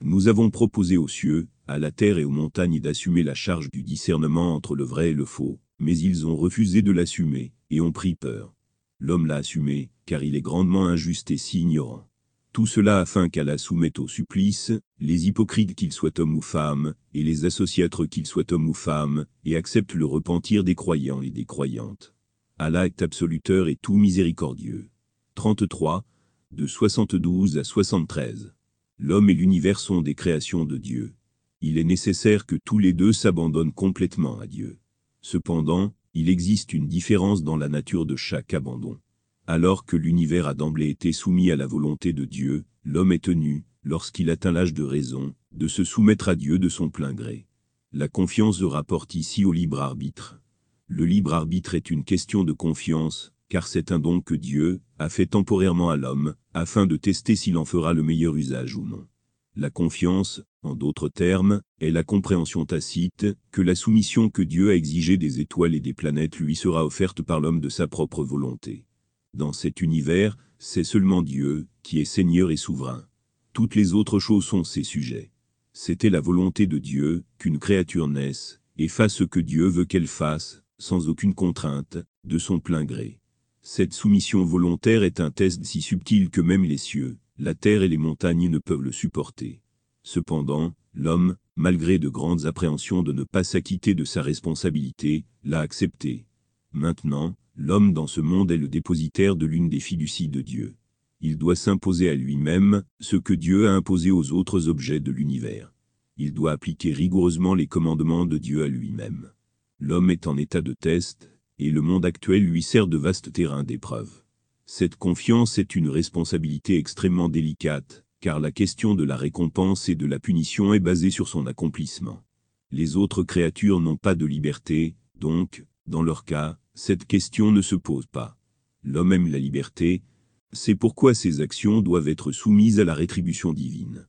Nous avons proposé aux cieux, à la terre et aux montagnes d'assumer la charge du discernement entre le vrai et le faux, mais ils ont refusé de l'assumer, et ont pris peur. L'homme l'a assumé, car il est grandement injuste et si ignorant. Tout cela afin qu'Allah soumette au supplice, les hypocrites qu'ils soient hommes ou femmes, et les associatres qu'ils soient hommes ou femmes, et accepte le repentir des croyants et des croyantes. Allah est absoluteur et tout miséricordieux. 33, de 72 à 73. L'homme et l'univers sont des créations de Dieu. Il est nécessaire que tous les deux s'abandonnent complètement à Dieu. Cependant, il existe une différence dans la nature de chaque abandon. Alors que l'univers a d'emblée été soumis à la volonté de Dieu, l'homme est tenu, lorsqu'il atteint l'âge de raison, de se soumettre à Dieu de son plein gré. La confiance se rapporte ici au libre arbitre. Le libre arbitre est une question de confiance, car c'est un don que Dieu a fait temporairement à l'homme, afin de tester s'il en fera le meilleur usage ou non. La confiance, en d'autres termes, est la compréhension tacite que la soumission que Dieu a exigée des étoiles et des planètes lui sera offerte par l'homme de sa propre volonté. Dans cet univers, c'est seulement Dieu qui est Seigneur et souverain. Toutes les autres choses sont ses sujets. C'était la volonté de Dieu qu'une créature naisse et fasse ce que Dieu veut qu'elle fasse, sans aucune contrainte, de son plein gré. Cette soumission volontaire est un test si subtil que même les cieux, la terre et les montagnes ne peuvent le supporter. Cependant, l'homme, malgré de grandes appréhensions de ne pas s'acquitter de sa responsabilité, l'a accepté. Maintenant, L'homme dans ce monde est le dépositaire de l'une des fiducies de Dieu. Il doit s'imposer à lui-même ce que Dieu a imposé aux autres objets de l'univers. Il doit appliquer rigoureusement les commandements de Dieu à lui-même. L'homme est en état de test, et le monde actuel lui sert de vaste terrain d'épreuve. Cette confiance est une responsabilité extrêmement délicate, car la question de la récompense et de la punition est basée sur son accomplissement. Les autres créatures n'ont pas de liberté, donc, dans leur cas, cette question ne se pose pas. L'homme aime la liberté, c'est pourquoi ses actions doivent être soumises à la rétribution divine.